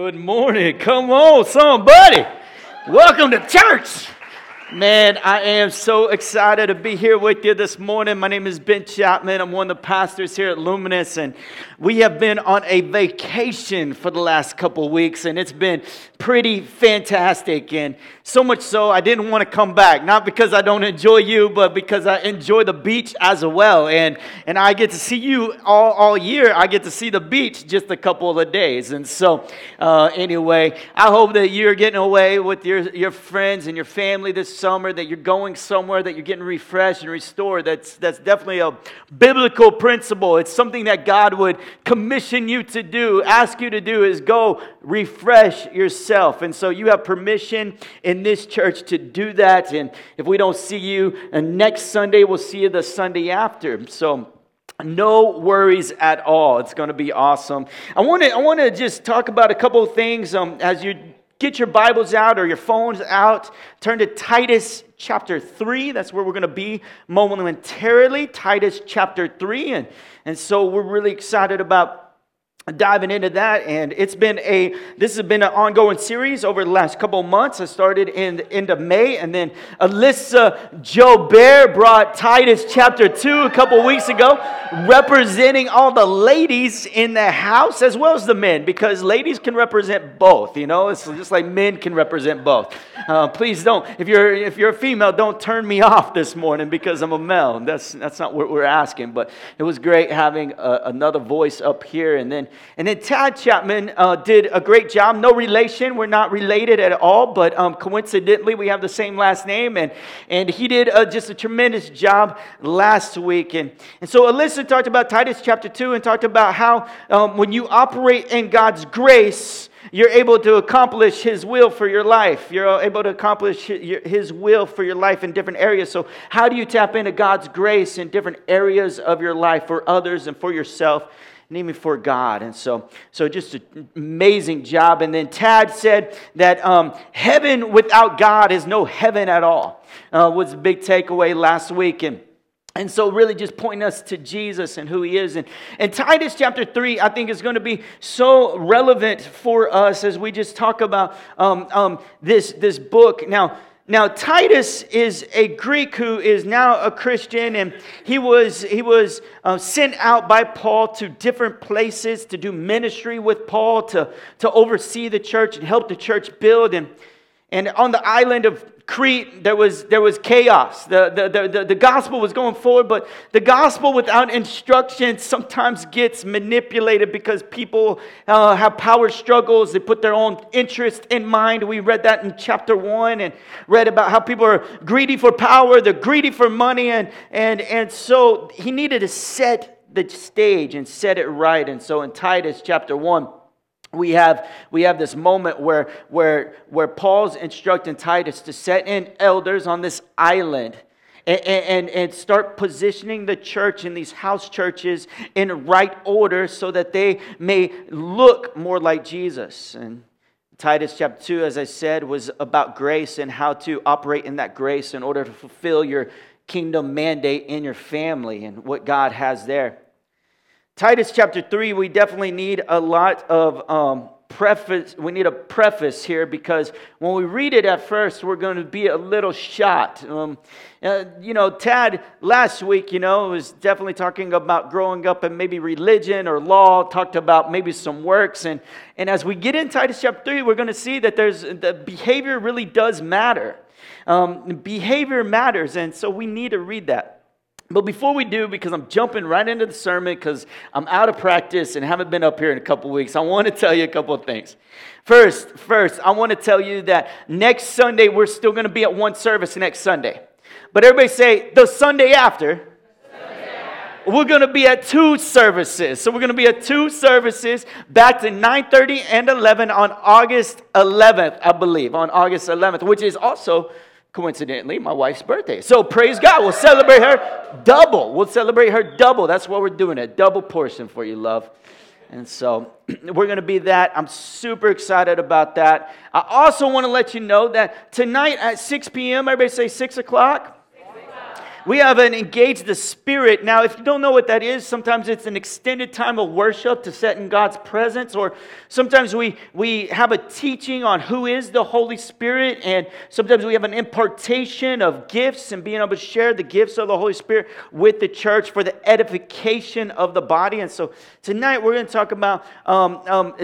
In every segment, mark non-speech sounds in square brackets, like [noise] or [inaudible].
Good morning. Come on, somebody. Welcome to church. Man, I am so excited to be here with you this morning. My name is Ben Chapman. I'm one of the pastors here at Luminous, and we have been on a vacation for the last couple weeks, and it's been pretty fantastic. And so much so, I didn't want to come back. Not because I don't enjoy you, but because I enjoy the beach as well. And, and I get to see you all, all year. I get to see the beach just a couple of days. And so, uh, anyway, I hope that you're getting away with your, your friends and your family this summer, that you're going somewhere, that you're getting refreshed and restored. That's, that's definitely a biblical principle. It's something that God would commission you to do, ask you to do, is go refresh yourself. And so you have permission in this church to do that. And if we don't see you and next Sunday, we'll see you the Sunday after. So, no worries at all. It's going to be awesome. I want to I want to just talk about a couple of things um, as you get your Bibles out or your phones out. Turn to Titus chapter 3. That's where we're going to be momentarily. Titus chapter 3. And, and so we're really excited about diving into that and it's been a this has been an ongoing series over the last couple months. I started in the end of may and then alyssa jobert brought titus chapter 2 a couple weeks ago representing all the ladies in the house as well as the men because ladies can represent both you know? It's just like men can represent both. Uh, please don't if you're if you're a female don't turn me [laughs] off this morning because i'm a male. That's that's not what we're asking but it was great having a, another voice up here and then and then Tad Chapman uh, did a great job. No relation. We're not related at all, but um, coincidentally, we have the same last name. And, and he did uh, just a tremendous job last week. And, and so Alyssa talked about Titus chapter 2 and talked about how um, when you operate in God's grace, you're able to accomplish His will for your life. You're able to accomplish His will for your life in different areas. So, how do you tap into God's grace in different areas of your life for others and for yourself? Name for God. And so, so just an amazing job. And then Tad said that um, heaven without God is no heaven at all. Uh, was a big takeaway last week. And and so, really, just pointing us to Jesus and who He is. And, and Titus chapter 3, I think, is going to be so relevant for us as we just talk about um, um, this, this book. Now, now, Titus is a Greek who is now a Christian, and he was, he was uh, sent out by Paul to different places to do ministry with Paul, to, to oversee the church and help the church build. And, and on the island of Crete, there was, there was chaos. The, the, the, the, gospel was going forward, but the gospel without instruction sometimes gets manipulated because people uh, have power struggles. They put their own interest in mind. We read that in chapter one and read about how people are greedy for power, they're greedy for money. And, and, and so he needed to set the stage and set it right. And so in Titus chapter one, we have, we have this moment where, where, where Paul's instructing Titus to set in elders on this island and, and, and start positioning the church in these house churches in right order so that they may look more like Jesus. And Titus chapter 2, as I said, was about grace and how to operate in that grace in order to fulfill your kingdom mandate in your family and what God has there. Titus chapter 3, we definitely need a lot of um, preface. We need a preface here because when we read it at first, we're going to be a little shot. Um, uh, you know, Tad last week, you know, was definitely talking about growing up and maybe religion or law, talked about maybe some works. And, and as we get in Titus chapter 3, we're going to see that there's the behavior really does matter. Um, behavior matters. And so we need to read that. But before we do, because I'm jumping right into the sermon because I'm out of practice and haven't been up here in a couple weeks, I want to tell you a couple of things. First, first, I want to tell you that next Sunday we're still going to be at one service next Sunday. But everybody say the Sunday after. we're going to be at two services. So we're going to be at two services back to 9:30 and 11 on August 11th, I believe, on August 11th, which is also coincidentally my wife's birthday. So praise God. We'll celebrate her double. We'll celebrate her double. That's what we're doing, a double portion for you, love. And so [clears throat] we're going to be that. I'm super excited about that. I also want to let you know that tonight at 6 p.m., everybody say 6 o'clock. We have an engage the spirit. Now, if you don't know what that is, sometimes it's an extended time of worship to set in God's presence, or sometimes we, we have a teaching on who is the Holy Spirit, and sometimes we have an impartation of gifts and being able to share the gifts of the Holy Spirit with the church for the edification of the body. And so tonight we're going to talk about um, um,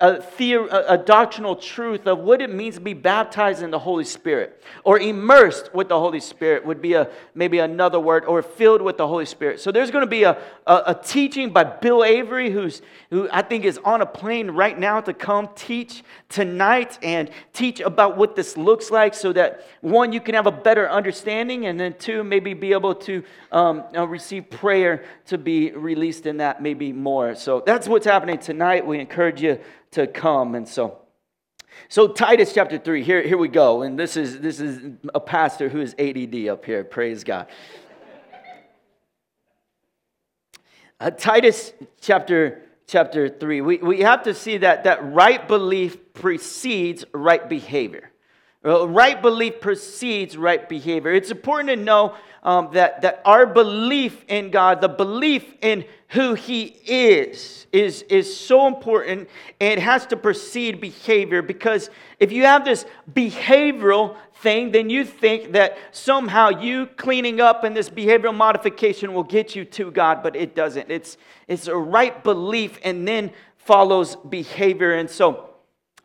a, theor- a doctrinal truth of what it means to be baptized in the Holy Spirit or immersed with the Holy Spirit would be a maybe another word, or filled with the Holy Spirit. So there's going to be a, a, a, teaching by Bill Avery, who's, who I think is on a plane right now to come teach tonight and teach about what this looks like so that one, you can have a better understanding, and then two, maybe be able to um, receive prayer to be released in that maybe more. So that's what's happening tonight. We encourage you to come. And so, so Titus chapter 3, here, here we go. And this is, this is a pastor who is ADD up here. Praise God. Uh, Titus chapter, chapter 3, we, we have to see that, that right belief precedes right behavior. Uh, right belief precedes right behavior. It's important to know um, that, that our belief in God, the belief in who He is, is, is so important and it has to precede behavior because if you have this behavioral thing, then you think that somehow you cleaning up and this behavioral modification will get you to God, but it doesn't. It's, it's a right belief and then follows behavior. And so,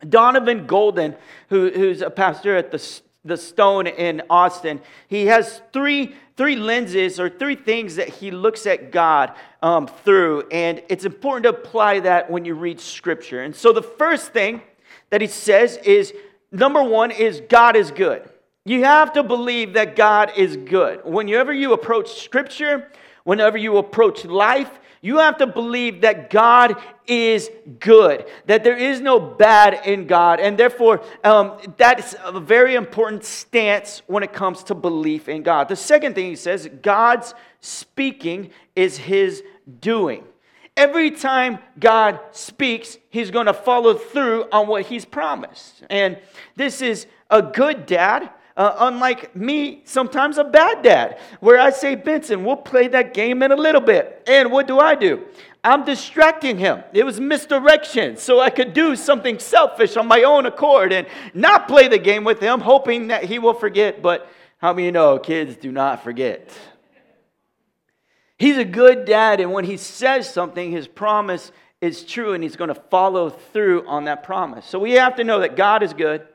Donovan Golden, who, who's a pastor at the the stone in Austin, he has three, three lenses or three things that he looks at God um, through. And it's important to apply that when you read scripture. And so the first thing that he says is number one is God is good. You have to believe that God is good. Whenever you approach scripture, whenever you approach life, you have to believe that God is good, that there is no bad in God. And therefore, um, that's a very important stance when it comes to belief in God. The second thing he says God's speaking is his doing. Every time God speaks, he's going to follow through on what he's promised. And this is a good dad uh, unlike me, sometimes a bad dad, where I say, Benson, we'll play that game in a little bit. And what do I do? I'm distracting him. It was misdirection, so I could do something selfish on my own accord and not play the game with him, hoping that he will forget. But how many know kids do not forget? He's a good dad, and when he says something, his promise is true, and he's going to follow through on that promise. So we have to know that God is good,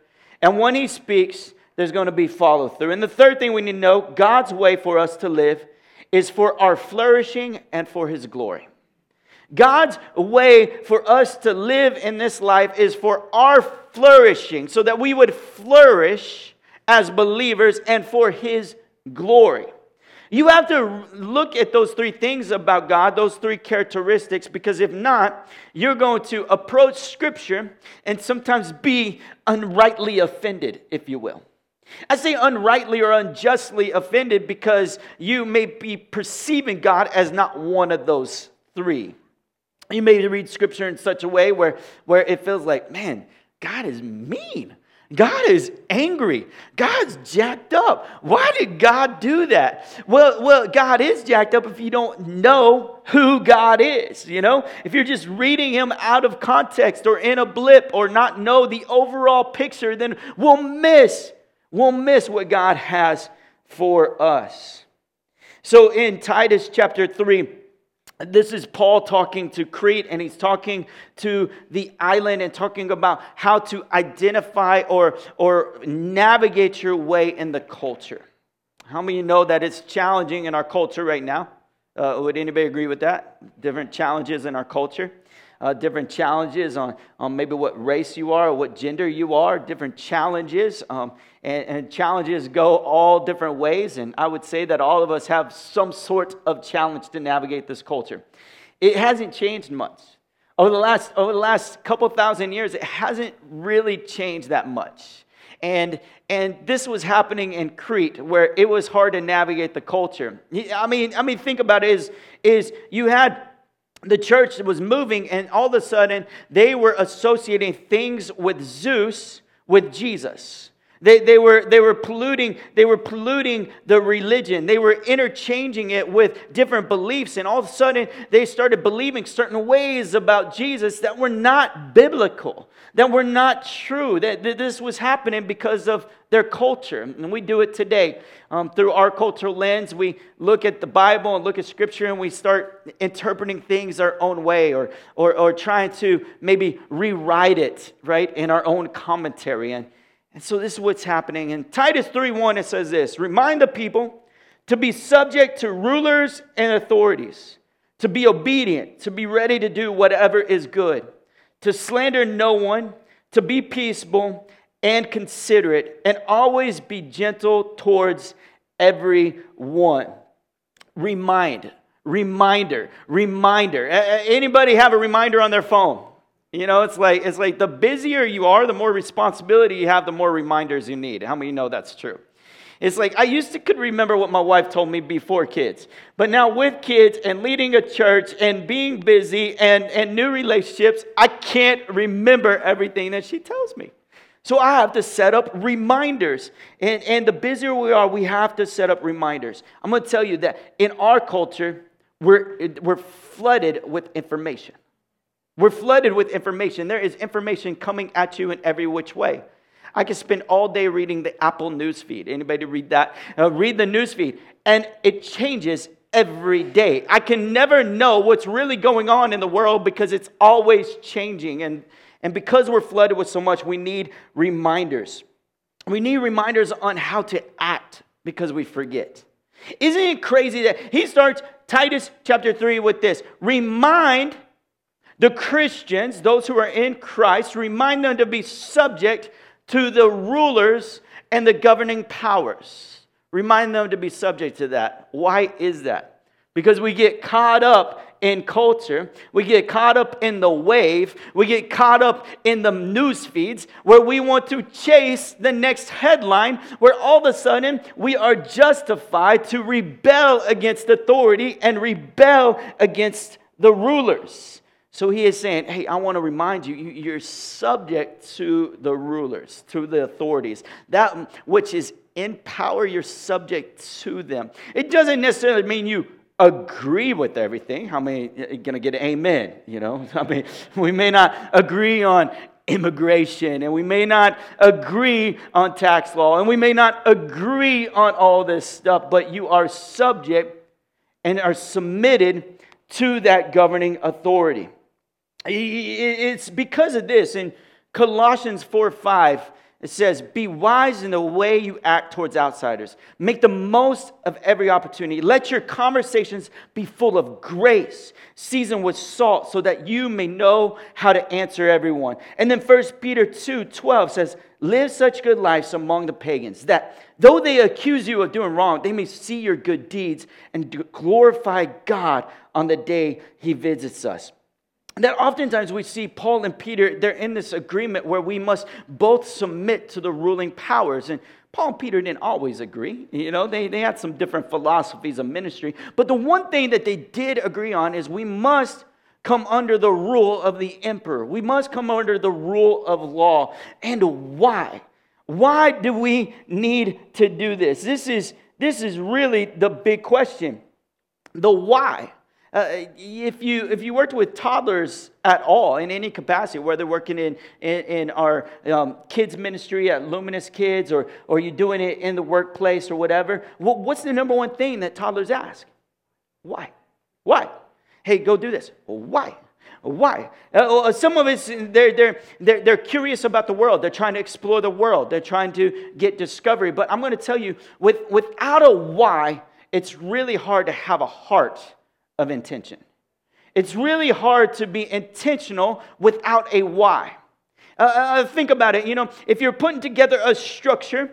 and when he speaks, there's going to be follow through. And the third thing we need to know God's way for us to live is for our flourishing and for His glory. God's way for us to live in this life is for our flourishing, so that we would flourish as believers and for His glory. You have to look at those three things about God, those three characteristics, because if not, you're going to approach Scripture and sometimes be unrightly offended, if you will. I say unrightly or unjustly offended because you may be perceiving God as not one of those three. You may read scripture in such a way where, where it feels like, man, God is mean. God is angry. God's jacked up. Why did God do that? Well, well, God is jacked up if you don't know who God is, you know? If you're just reading him out of context or in a blip or not know the overall picture, then we'll miss we'll miss what God has for us. So in Titus chapter 3, this is Paul talking to Crete, and he's talking to the island and talking about how to identify or, or navigate your way in the culture. How many know that it's challenging in our culture right now? Uh, would anybody agree with that? Different challenges in our culture. Uh, different challenges on, on maybe what race you are or what gender you are, different challenges. Um, and, and challenges go all different ways. And I would say that all of us have some sort of challenge to navigate this culture. It hasn't changed much. Over the last, over the last couple thousand years, it hasn't really changed that much. And, and this was happening in Crete, where it was hard to navigate the culture. I mean, I mean, think about it is, is you had the church was moving, and all of a sudden they were associating things with Zeus with Jesus. They, they, were, they were polluting they were polluting the religion. They were interchanging it with different beliefs and all of a sudden they started believing certain ways about jesus that were not biblical that were not true that, that this was happening because of their culture. And we do it today. Um, through our cultural lens we look at the bible and look at scripture and we start interpreting things our own way or, or, or trying to maybe rewrite it right in our own commentary. And and so this is what's happening. In Titus 3:1, it says this: remind the people to be subject to rulers and authorities, to be obedient, to be ready to do whatever is good, to slander no one, to be peaceable and considerate, and always be gentle towards everyone. Remind, reminder, reminder. Anybody have a reminder on their phone? You know, it's like it's like the busier you are, the more responsibility you have, the more reminders you need. How many know that's true? It's like I used to could remember what my wife told me before kids. But now with kids and leading a church and being busy and, and new relationships, I can't remember everything that she tells me. So I have to set up reminders. And, and the busier we are, we have to set up reminders. I'm to tell you that in our culture, we're, we're flooded with information. We're flooded with information. There is information coming at you in every which way. I could spend all day reading the Apple news feed. Anybody read that? Uh, read the news feed, and it changes every day. I can never know what's really going on in the world because it's always changing. And, and because we're flooded with so much, we need reminders. We need reminders on how to act because we forget. Isn't it crazy that he starts Titus chapter 3 with this? Remind the Christians, those who are in Christ, remind them to be subject to the rulers and the governing powers. Remind them to be subject to that. Why is that? Because we get caught up in culture, we get caught up in the wave, we get caught up in the news feeds where we want to chase the next headline, where all of a sudden we are justified to rebel against authority and rebel against the rulers. So he is saying, hey, I want to remind you, you're subject to the rulers, to the authorities. That mm, which is in power, you're subject to them. It doesn't necessarily mean you agree with everything. How many going to get amen? You know, [laughs] I mean, we may not agree on immigration, and we may not agree on tax law, and we may not agree on all this stuff, but you are subject and are submitted to that governing authority. It's because of this. In Colossians 4 5, it says, Be wise in the way you act towards outsiders. Make the most of every opportunity. Let your conversations be full of grace, seasoned with salt, so that you may know how to answer everyone. And then 1 Peter 2 12 says, Live such good lives among the pagans, that though they accuse you of doing wrong, they may see your good deeds and glorify God on the day he visits us that oftentimes we see Paul and Peter, they're in this agreement where we must both submit to the ruling powers. And Paul and Peter didn't always agree. You know, they, they had some different philosophies of ministry. But the one thing that they did agree on is we must come under the rule of the emperor. We must come under the rule of law. And why? Why do we need to do this? This is, this is really the big question. The why. Uh, if, you, if you worked with toddlers at all in any capacity, whether working in, in, in our um, kids ministry at Luminous Kids or, or you're doing it in the workplace or whatever, what's the number one thing that toddlers ask? Why? Why? Hey, go do this. why? Why? Uh, some of us, they're, they're, they're, they're curious about the world. They're trying to explore the world. They're trying to get discovery. But I'm going to tell you, with, without a why, it's really hard to have a heart of intention. It's really hard to be intentional without a why. Uh, uh, think about it. You know, if you're putting together a structure,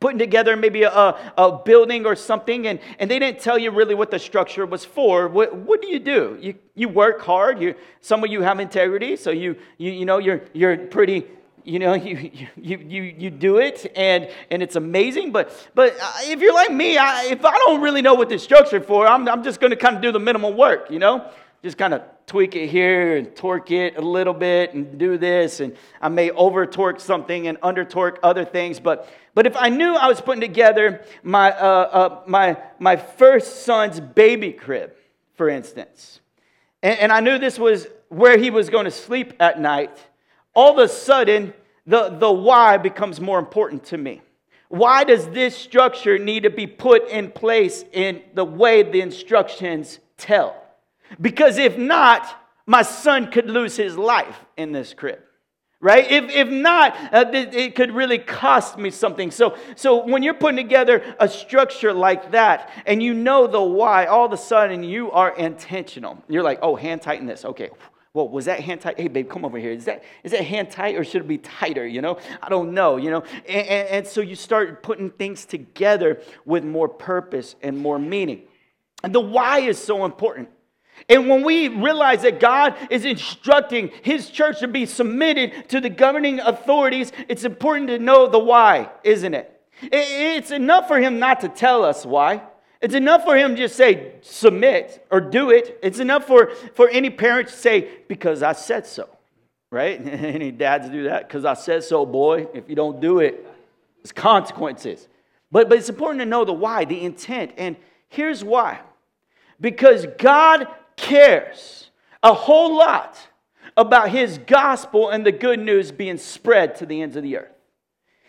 putting together maybe a, a building or something, and, and they didn't tell you really what the structure was for, what, what do you do? You, you work hard. You, some of you have integrity, so you, you, you know, you're, you're pretty you know [laughs] you, you, you, you do it and, and it's amazing but, but uh, if you're like me I, if i don't really know what this structure for i'm, I'm just going to kind of do the minimal work you know? Just kind of tweak it here and torque it a little bit and do this and i may over torque something and under torque other things but but if i knew i was putting together my uh, uh, my my first son's baby crib for instance and, and i knew this was where he was going to sleep at night all of a sudden, the, the why becomes more important to me. Why does this structure need to be put in place in the way the instructions tell? Because if not, my son could lose his life in this crib right? If, if not uh, it could really cost me something. So so when you're putting together a structure like that and you know the why all of a sudden you are intentional. You're like oh hand tighten this. Okay well, was that hand tight? Hey, babe, come over here. Is that, is that hand tight or should it be tighter? You know, I don't know, you know. And, and, and so you start putting things together with more purpose and more meaning. And the why is so important. And when we realize that God is instructing His church to be submitted to the governing authorities, it's important to know the why, isn't it? It's enough for Him not to tell us why. It's enough for him to just say, submit or do it. It's enough for, for any parent to say, because I said so, right? [laughs] any dads do that? Because I said so, boy. If you don't do it, there's consequences. But, but it's important to know the why, the intent. And here's why because God cares a whole lot about his gospel and the good news being spread to the ends of the earth.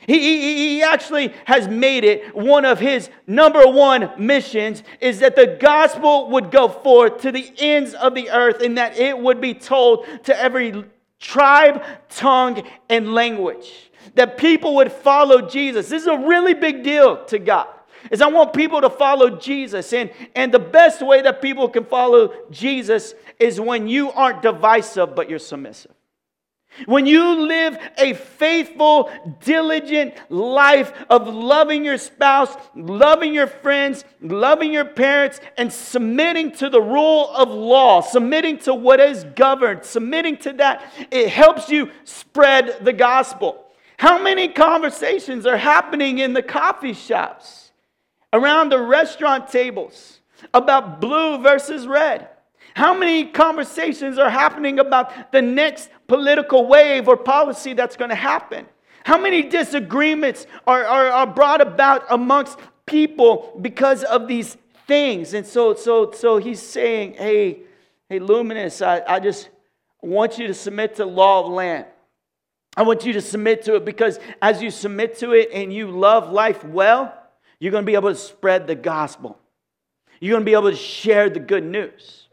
He, he, he, actually has made it one of his number one missions is that the gospel would go forth to the ends of the earth and that it would be told to every tribe, tongue, and language. That people would follow Jesus. This is a really big deal to God. Is I want people to follow Jesus. And, and the best way that people can follow Jesus is when you aren't divisive, but you're submissive. When you live a faithful, diligent life of loving your spouse, loving your friends, loving your parents, and submitting to the rule of law, submitting to what is governed, submitting to that, it helps you spread the gospel. How many conversations are happening in the coffee shops, around the restaurant tables, about blue versus red? How many conversations are happening about the next political wave or policy that's going to happen? How many disagreements are, are, are brought about amongst people because of these things? And so, so, so he's saying, hey, hey, Luminous, I, I just want you to submit to law of land. I want you to submit to it because as you submit to it and you love life well, you're going to be able to spread the gospel. You're going to be able to share the good news.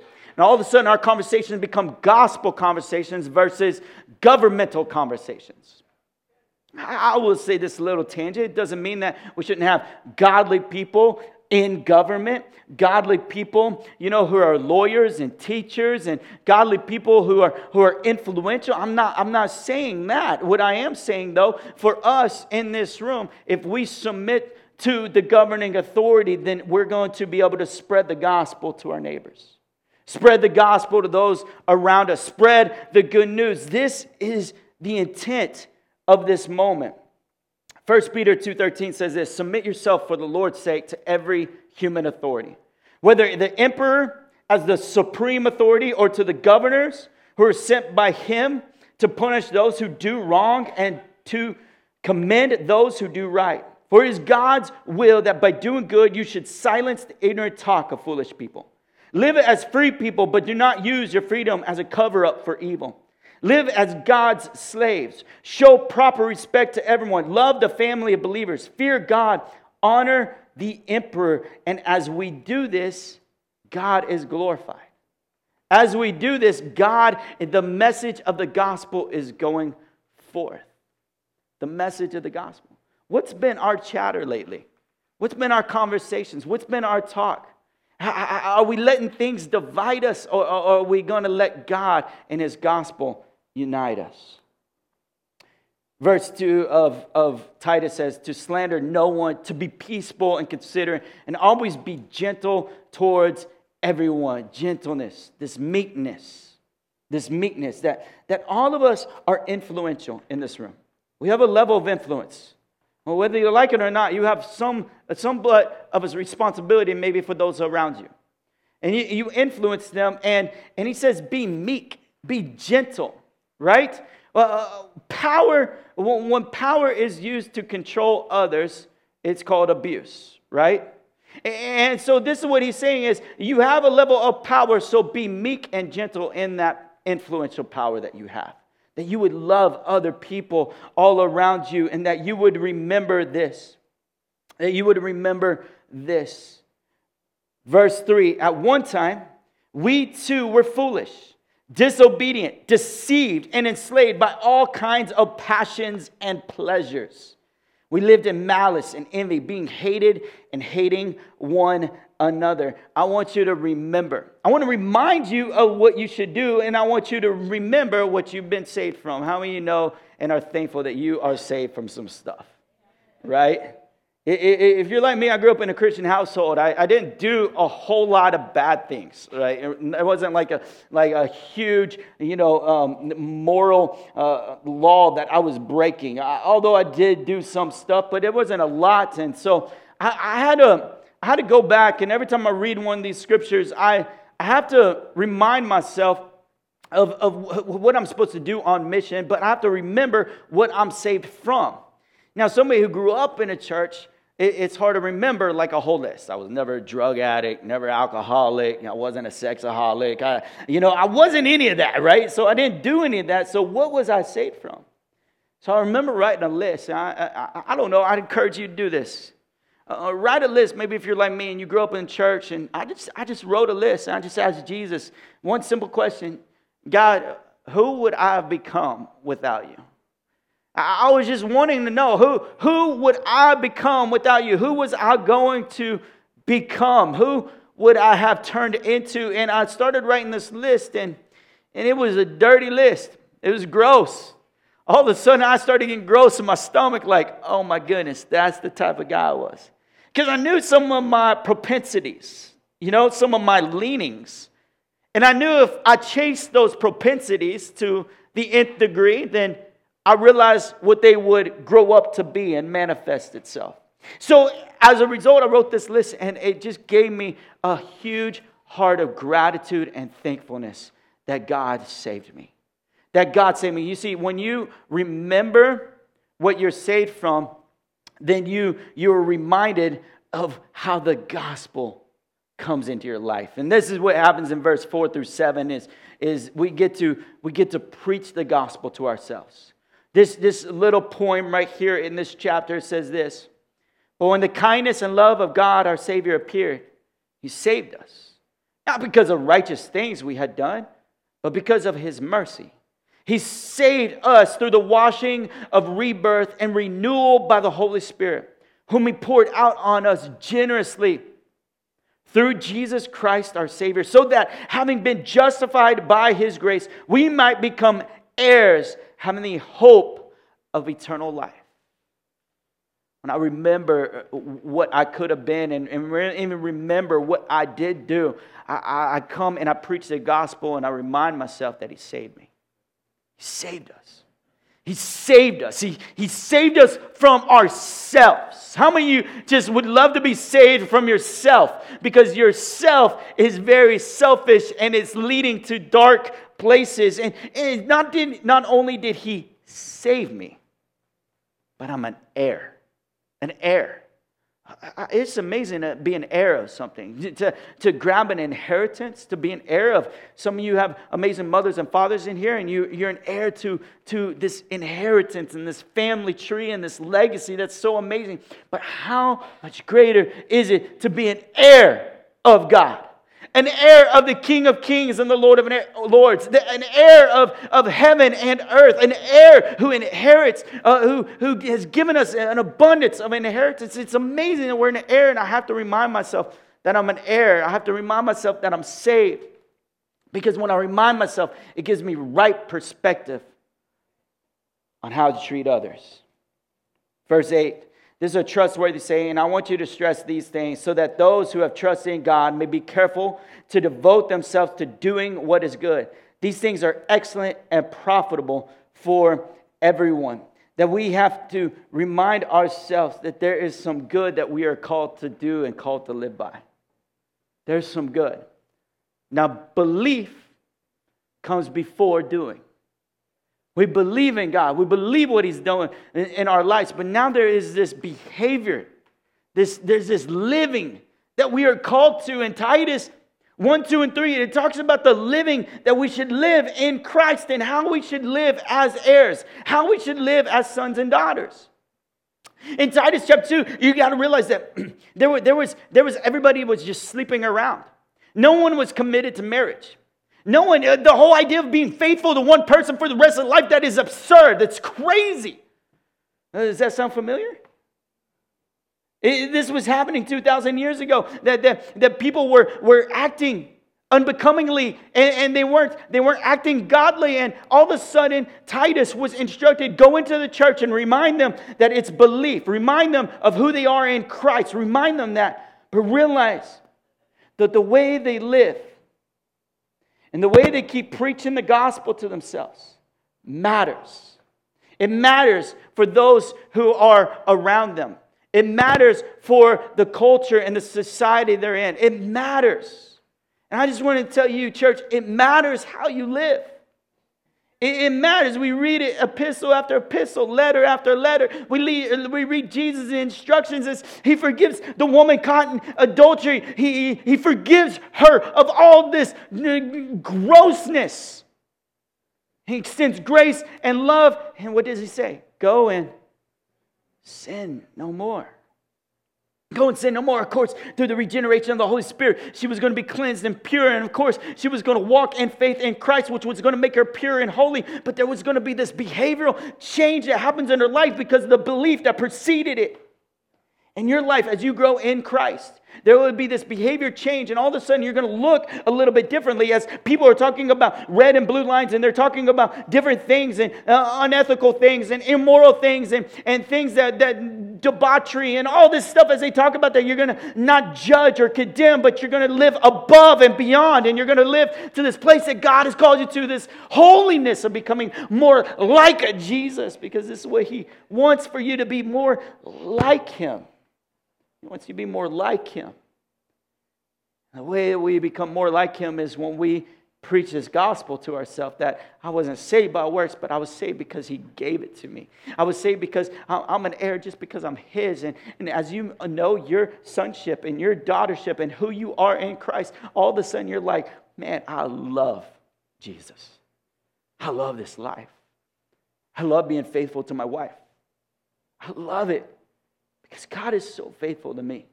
And all of a sudden, our conversations become gospel conversations versus governmental conversations. I will say this little tangent. It doesn't mean that we shouldn't have godly people in government, godly people, you know, who are lawyers and teachers and godly people who are who are influential. I'm not I'm not saying that. What I am saying though, for us in this room, if we submit to the governing authority, then we're going to be able to spread the gospel to our neighbors. Spread the gospel to those around us. Spread the good news. This is the intent of this moment. 1 Peter 2:13 says this, submit yourself for the Lord's sake to every human authority. Whether the emperor as the supreme authority or to the governors who are sent by him to punish those who do wrong and to commend those who do right. For it is God's will that by doing good you should silence the ignorant talk of foolish people. Live as free people, but do not use your freedom as a cover up for evil. Live as God's slaves. Show proper respect to everyone. Love the family of believers. Fear God. Honor the emperor. And as we do this, God is glorified. As we do this, God, the message of the gospel is going forth. The message of the gospel. What's been our chatter lately? What's been our conversations? What's been our talk? Are we letting things divide us, or are we going to let God and His gospel unite us? Verse 2 of, of Titus says, To slander no one, to be peaceful and considerate, and always be gentle towards everyone. Gentleness, this meekness, this meekness, that, that all of us are influential in this room. We have a level of influence. Well, whether you like it or not, you have some, somewhat of a responsibility maybe for those around you. And you, you influence them, and, and he says, be meek, be gentle, right? Uh, power, when power is used to control others, it's called abuse, right? And so this is what he's saying is you have a level of power, so be meek and gentle in that influential power that you have. That you would love other people all around you and that you would remember this. That you would remember this. Verse 3 At one time, we too were foolish disobedient, deceived, and enslaved by all kinds of passions and pleasures. We lived in malice and envy, being hated and hating one another. I want you to remember. I want to remind you of what you should do, and I want you to remember what you've been saved from. How many you know and are thankful that you are saved from some stuff? Right? If you're like me, I grew up in a Christian household. I, didn't do a whole lot of bad things, right? It wasn't like a, like a huge, you know, um, moral uh, law that I was breaking. I, although I did do some stuff, but it wasn't a lot. And so I, I, had to, I had to go back, and every time I read one of these scriptures, I, I have to remind myself of, of what I'm supposed to do on mission, but I have to remember what I'm saved from. Now, somebody who grew up in a church, it's hard to remember like a whole list. I was never a drug addict, never alcoholic. I wasn't a sexaholic. I, you know, I wasn't any of that, right? So I didn't do any of that. So what was I saved from? So I remember writing a list. I, I, I don't know. I'd encourage you to do this. Uh, uh, write a list. Maybe if you're like me and you grew up in church, and I just, I just wrote a list. And I just asked Jesus one simple question: God, who would I have become without you? I was just wanting to know who, who would I become without you? Who was I going to become? Who would I have turned into? And I started writing this list, and, and it was a dirty list. It was gross. All of a sudden, I started getting gross in my stomach, like, oh my goodness, that's the type of guy I was. Because I knew some of my propensities, you know, some of my leanings. And I knew if I chased those propensities to the nth degree, then I realized what they would grow up to be and manifest itself. So, as a result, I wrote this list and it just gave me a huge heart of gratitude and thankfulness that God saved me. That God saved me. You see, when you remember what you're saved from, then you, you're reminded of how the gospel comes into your life. And this is what happens in verse 4 through 7 is, is we, get to, we get to preach the gospel to ourselves. This, this little poem right here in this chapter says this But when the kindness and love of God, our Savior, appeared, He saved us. Not because of righteous things we had done, but because of His mercy. He saved us through the washing of rebirth and renewal by the Holy Spirit, whom He poured out on us generously through Jesus Christ our Savior, so that having been justified by His grace, we might become heirs having the hope of eternal life. When I remember uh, what I could have been and, and even remember what I did do, I, I come and I preach the gospel and I remind myself that He saved me. He saved us. He saved us. He, he saved us from ourselves. How many of you just would love to be saved from yourself? Because yourself is very selfish and it's leading to dark places. And, and not, did, not only did he save me, but I'm an heir. An heir. It's amazing to be an heir of something, to, to grab an inheritance, to be an heir of. Some of you have amazing mothers and fathers in here, and you, you're an heir to, to this inheritance and this family tree and this legacy that's so amazing. But how much greater is it to be an heir of God? An heir of the King of Kings and the Lord of Lords, an heir of, of heaven and earth, an heir who inherits, uh, who, who has given us an abundance of inheritance. It's amazing that we're an heir, and I have to remind myself that I'm an heir. I have to remind myself that I'm saved. Because when I remind myself, it gives me right perspective on how to treat others. Verse 8 this is a trustworthy saying, and I want you to stress these things so that those who have trusted in God may be careful to devote themselves to doing what is good. These things are excellent and profitable for everyone. That we have to remind ourselves that there is some good that we are called to do and called to live by. There's some good. Now, belief comes before doing. We believe in God. We believe what He's doing in, in our lives. But now there is this behavior, this, there's this living that we are called to. In Titus 1, 2, and 3, it talks about the living that we should live in Christ and how we should live as heirs, how we should live as sons and daughters. In Titus chapter 2, you got to realize that [clears throat] there, were, there, was, there was everybody was just sleeping around. No one was committed to marriage. No one, uh, the whole idea of being faithful to one person for the rest of life, that is absurd. That's crazy. Uh, does that sound familiar? It, this was happening 2,000 years ago, that, that, that people were, were acting unbecomingly and, and, they weren't they weren't acting godly and all of a sudden titus was instructed go into the church and remind them that it's belief remind them of who they are in christ remind them that but realize that the way they live and the way they keep preaching the gospel to themselves matters. It matters for those who are around them. It matters for the culture and the society they're in. It matters. And I just want to tell you, church, it matters how you live. It, matters. We read it epistle after epistle, letter after letter. We, lead, we read Jesus' instructions as he forgives the woman caught in adultery. He, he forgives her of all this grossness. He extends grace and love. And what does he say? Go and sin no more. Go and sin no more. Of course, through the regeneration of the Holy Spirit, she was going to be cleansed and pure. And of course, she was going to walk in faith in Christ, which was going to make her pure and holy. But there was going to be this behavioral change that happens in her life because of the belief that preceded it. In your life, as you grow in Christ, there will be this behavior change, and all of a sudden you're going to look a little bit differently as people are talking about red and blue lines, and they're talking about different things and uh, unethical things and immoral things and, and things that, that debauchery and all this stuff as they talk about that. You're going to not judge or condemn, but you're going to live above and beyond, and you're going to live to this place that God has called you to, this holiness of becoming more like Jesus, because this is what He wants for you to be more like Him. He wants you to be more like Him. The way that we become more like Him is when we preach this gospel to ourselves that I wasn't saved by works, but I was saved because He gave it to me. I was saved because I'm an heir just because I'm His. And, and as you know your sonship and your daughtership and who you are in Christ, all of a sudden you're like, man, I love Jesus. I love this life. I love being faithful to my wife. I love it. Because God is so faithful to me.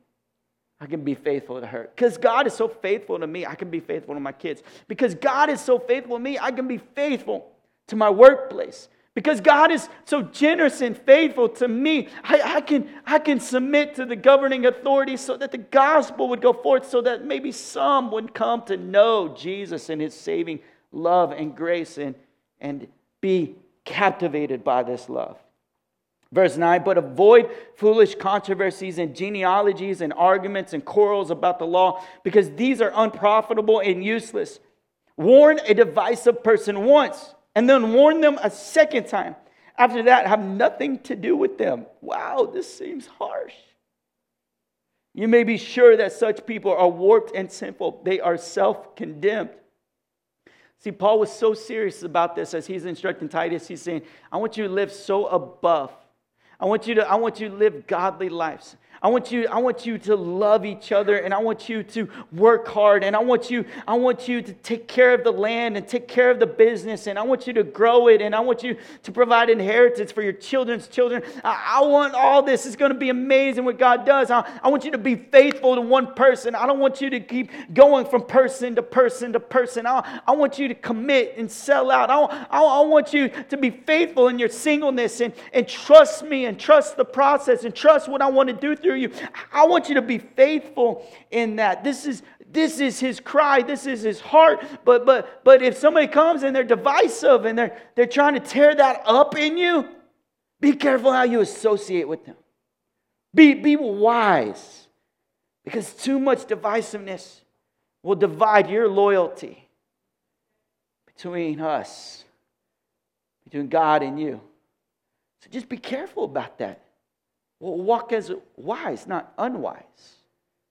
I can be faithful to her. Because God is so faithful to me, I can be faithful to my kids. Because God is so faithful to me, I can be faithful to my workplace. Because God is so generous and faithful to me, I, I, can, I can submit to the governing authority so that the gospel would go forth, so that maybe some would come to know Jesus and his saving love and grace and, and be captivated by this love. Verse 9, but avoid foolish controversies and genealogies and arguments and quarrels about the law, because these are unprofitable and useless. Warn a divisive person once, and then warn them a second time. After that, have nothing to do with them. Wow, this seems harsh. You may be sure that such people are warped and sinful, they are self condemned. See, Paul was so serious about this as he's instructing Titus. He's saying, I want you to live so above I want you to, I want you to live godly lives. I want you, I want you to love each other and I want you to work hard and I want you, I want you to take care of the land and take care of the business and I want you to grow it and I want you to provide inheritance for your children's children. I, I want all this. It's going to be amazing what God does. I, I want you to be faithful to one person. I don't want you to keep going from person to person to person. I, I want you to commit and sell out. I, I, I want you to be faithful in your singleness and, and trust me and trust the process and trust what I want to do through through you. I want you to be faithful in that. This is this is his cry, this is his heart. But but but if somebody comes and they're divisive and they're they're trying to tear that up in you, be careful how you associate with them. Be, be wise. Because too much divisiveness will divide your loyalty between us, between God and you. So just be careful about that. Well, walk as wise, not unwise.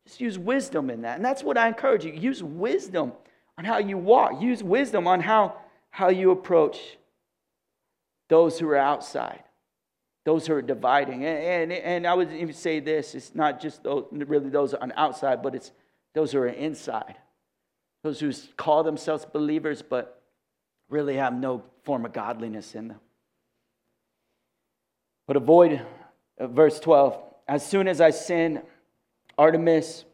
Just use wisdom in that. And that's what I encourage you. Use wisdom on how you walk. Use wisdom on how, how you approach those who are outside, those who are dividing. And, and, and I would even say this it's not just those, really those on outside, but it's those who are inside. Those who call themselves believers, but really have no form of godliness in them. But avoid, Uh, verse 12, as soon as I send Artemas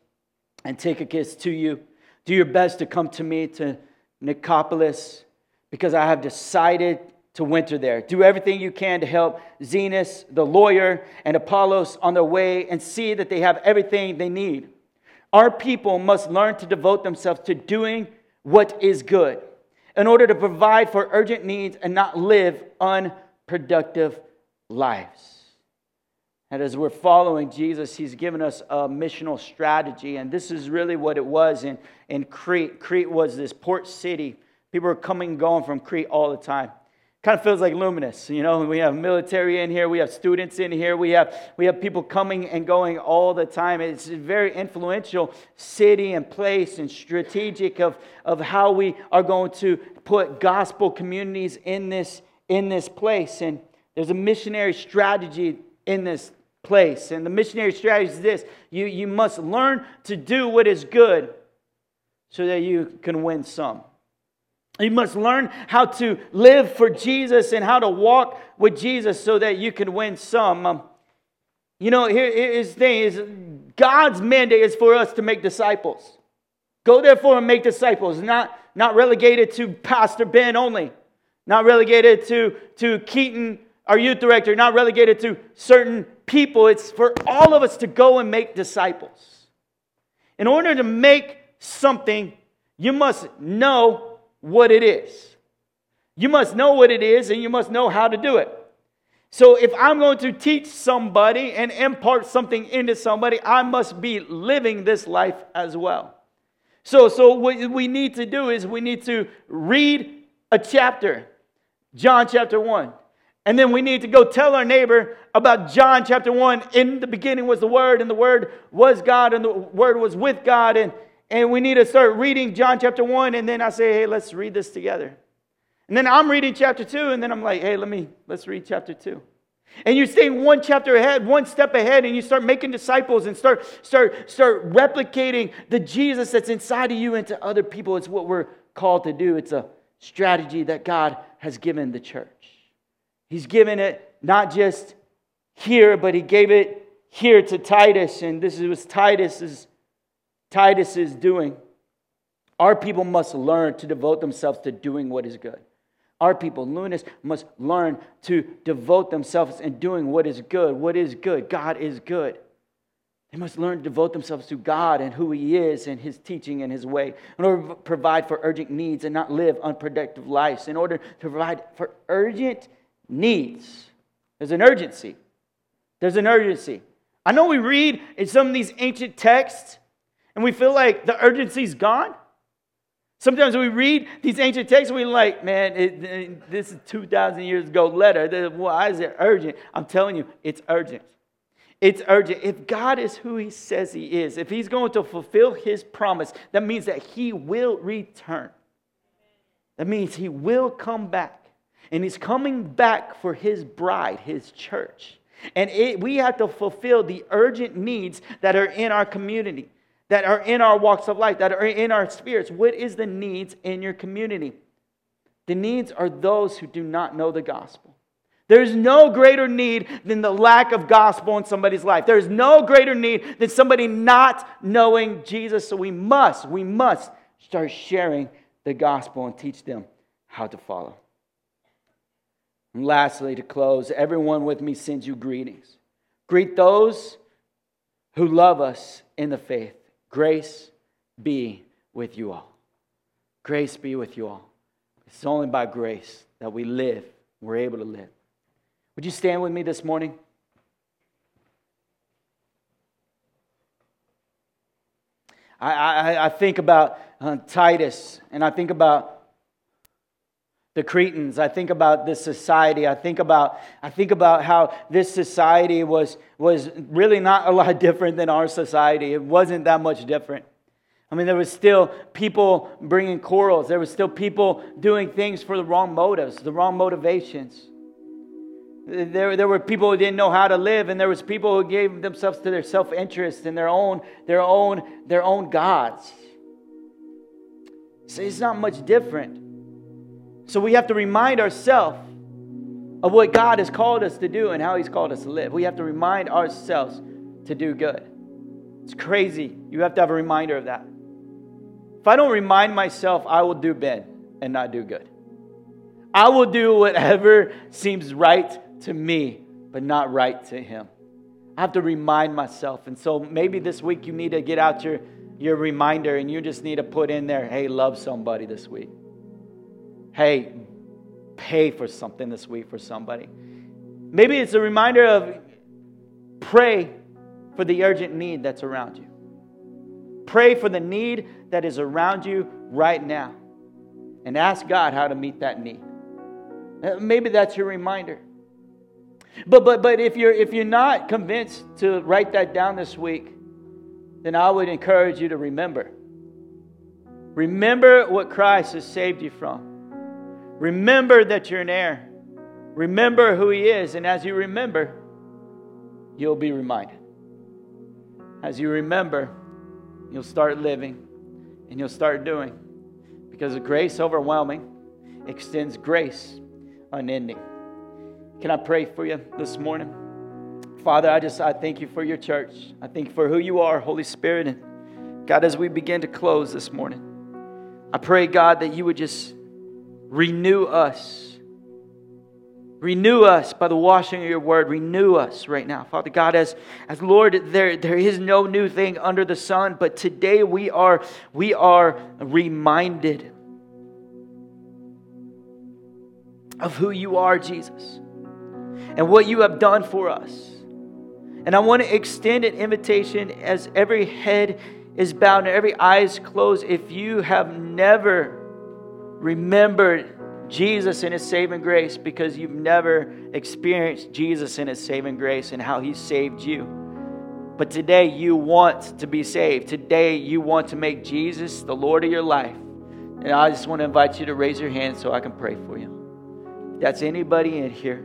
and Tychicus to you, do your best to come to me to Nicopolis, because I have decided to winter there. Do everything you can to help Zenas, the lawyer, and Apollos on their way and see that they have everything they need. Our people must learn to devote themselves to doing what is good in order to provide for urgent needs and not live unproductive lives. And as we're following Jesus, he's given us a missional strategy. And this is really what it was in, in Crete. Crete was this port city. People were coming and going from Crete all the time. Kind of feels like Luminous. You know, we have military in here, we have students in here, we have, we have people coming and going all the time. It's a very influential city and place and strategic of, of how we are going to put gospel communities in this, in this place. And there's a missionary strategy in this place. And the missionary strategy is this you, you must learn to do what is good so that you can win some. You must learn how to live for Jesus and how to walk with Jesus so that you can win some. Um, you know, here is the thing is God's mandate is for us to make disciples. Go therefore and make disciples, not, not relegated to Pastor Ben only, not relegated to, to Keaton, our youth director, not relegated to certain people. It's for all of us to go and make disciples. In order to make something, you must know what it is. You must know what it is and you must know how to do it. So, if I'm going to teach somebody and impart something into somebody, I must be living this life as well. So, so what we need to do is we need to read a chapter, John chapter 1. And then we need to go tell our neighbor about John chapter 1. In the beginning was the Word, and the Word was God, and the Word was with God, and and we need to start reading John chapter 1 and then I say, "Hey, let's read this together." And then I'm reading chapter 2 and then I'm like, "Hey, let me let's read chapter 2." And you're staying one chapter ahead, one step ahead, and you start making disciples and start, start, start replicating the Jesus that's inside of you into other people. It's what we're called to do. It's a strategy that God has given the church. He's given it not just here, but He gave it here to Titus. And this was Titus's Titus is doing. Our people must learn to devote themselves to doing what is good. Our people, Lunas, must learn to devote themselves in doing what is good. What is good? God is good. They must learn to devote themselves to God and who He is and His teaching and His way in order to provide for urgent needs and not live unproductive lives. In order to provide for urgent needs, there's an urgency. There's an urgency. I know we read in some of these ancient texts and we feel like the urgency's gone. Sometimes we read these ancient texts and we're like, man, it, it, this is 2,000 years ago letter. Why is it urgent? I'm telling you, it's urgent. It's urgent. If God is who He says He is, if He's going to fulfill His promise, that means that He will return. That means He will come back. And He's coming back for His bride, His church. And it, we have to fulfill the urgent needs that are in our community that are in our walks of life, that are in our spirits. What is the needs in your community? The needs are those who do not know the gospel. There's no greater need than the lack of gospel in somebody's life. There's no greater need than somebody not knowing Jesus. So we must, we must start sharing the gospel and teach them how to follow. And lastly, to close, everyone with me sends you greetings. Greet those who love us in the faith. Grace be with you all. Grace be with you all. It's only by grace that we live, we're able to live. Would you stand with me this morning? I, I, I think about uh, Titus and I think about the Cretans. I think about this society. I think about, I think about how this society was, was really not a lot [laughs] different than our society. It wasn't that much different. I mean, there was still people bringing quarrels. There was still people doing things for the wrong motives, the wrong motivations. There, there were people who didn't know how to live, and there was people who gave themselves to their self-interest and their own, their own, their own gods. So it's not much different. So we have to remind ourselves of what God has called us to do and how He's called us to live. We have to remind ourselves to do good. It's crazy. You have to have a reminder of that. If I don't remind myself, I will do bad and not do good. I will do whatever seems right to me, but not right to Him. I have to remind myself. And so maybe this week you need to get out your, your reminder and you just need to put in there, hey, love somebody this week. Hey, pay for something this week for somebody. Maybe it's a reminder of pray for the urgent need that's around you. Pray for the need that is around you right now and ask God how to meet that need. Uh, maybe that's your reminder. But, but, but if, you're, if you're not convinced to write that down this week, then I would encourage you to remember. Remember what Christ has saved you from. Remember that you're an heir. Remember who He is. And as you remember, you'll be reminded. As you remember, you'll start living and you'll start doing. Because grace overwhelming extends grace unending. Can I pray for you this morning? Father, I just I thank you for your church. I thank you for who you are, Holy Spirit. And God, as we begin to close this morning, I pray, God, that you would just renew us. Renew us by the washing of your word. Renew us right now. Father God, as, as Lord, there, there is no new thing under the sun, but today we are, we are reminded of who you are, Jesus and what you have done for us. And I want to extend an invitation as every head is bowed and every eye is closed. If you have never remembered Jesus and His saving grace because you've never experienced Jesus and His saving grace and how He saved you. But today you want to be saved. Today you want to make Jesus the Lord of your life. And I just want to invite you to raise your hand so I can pray for you. That's anybody in here.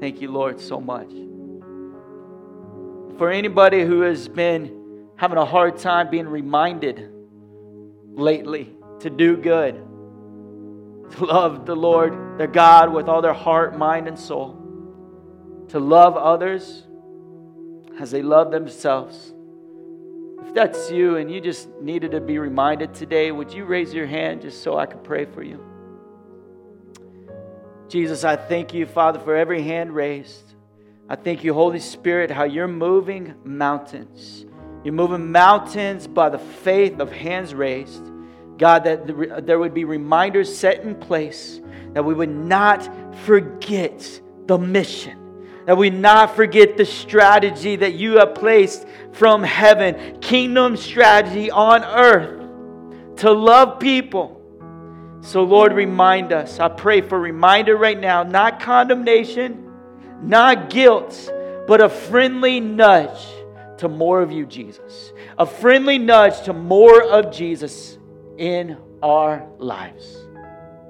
Thank you, Lord, so much. For anybody who has been having a hard time being reminded lately to do good, to love the Lord, their God, with all their heart, mind, and soul, to love others as they love themselves. If that's you and you just needed to be reminded today, would you raise your hand just so I could pray for you? Jesus, I thank you, Father, for every hand raised. I thank you, Holy Spirit, how you're moving mountains. You're moving mountains by the faith of hands raised. God, that there would be reminders set in place that we would not forget the mission, that we not forget the strategy that you have placed from heaven, kingdom strategy on earth to love people so, Lord, remind us. I pray for reminder right now, not condemnation, not guilt, but a friendly nudge to more of you, Jesus. A friendly nudge to more of Jesus in our lives.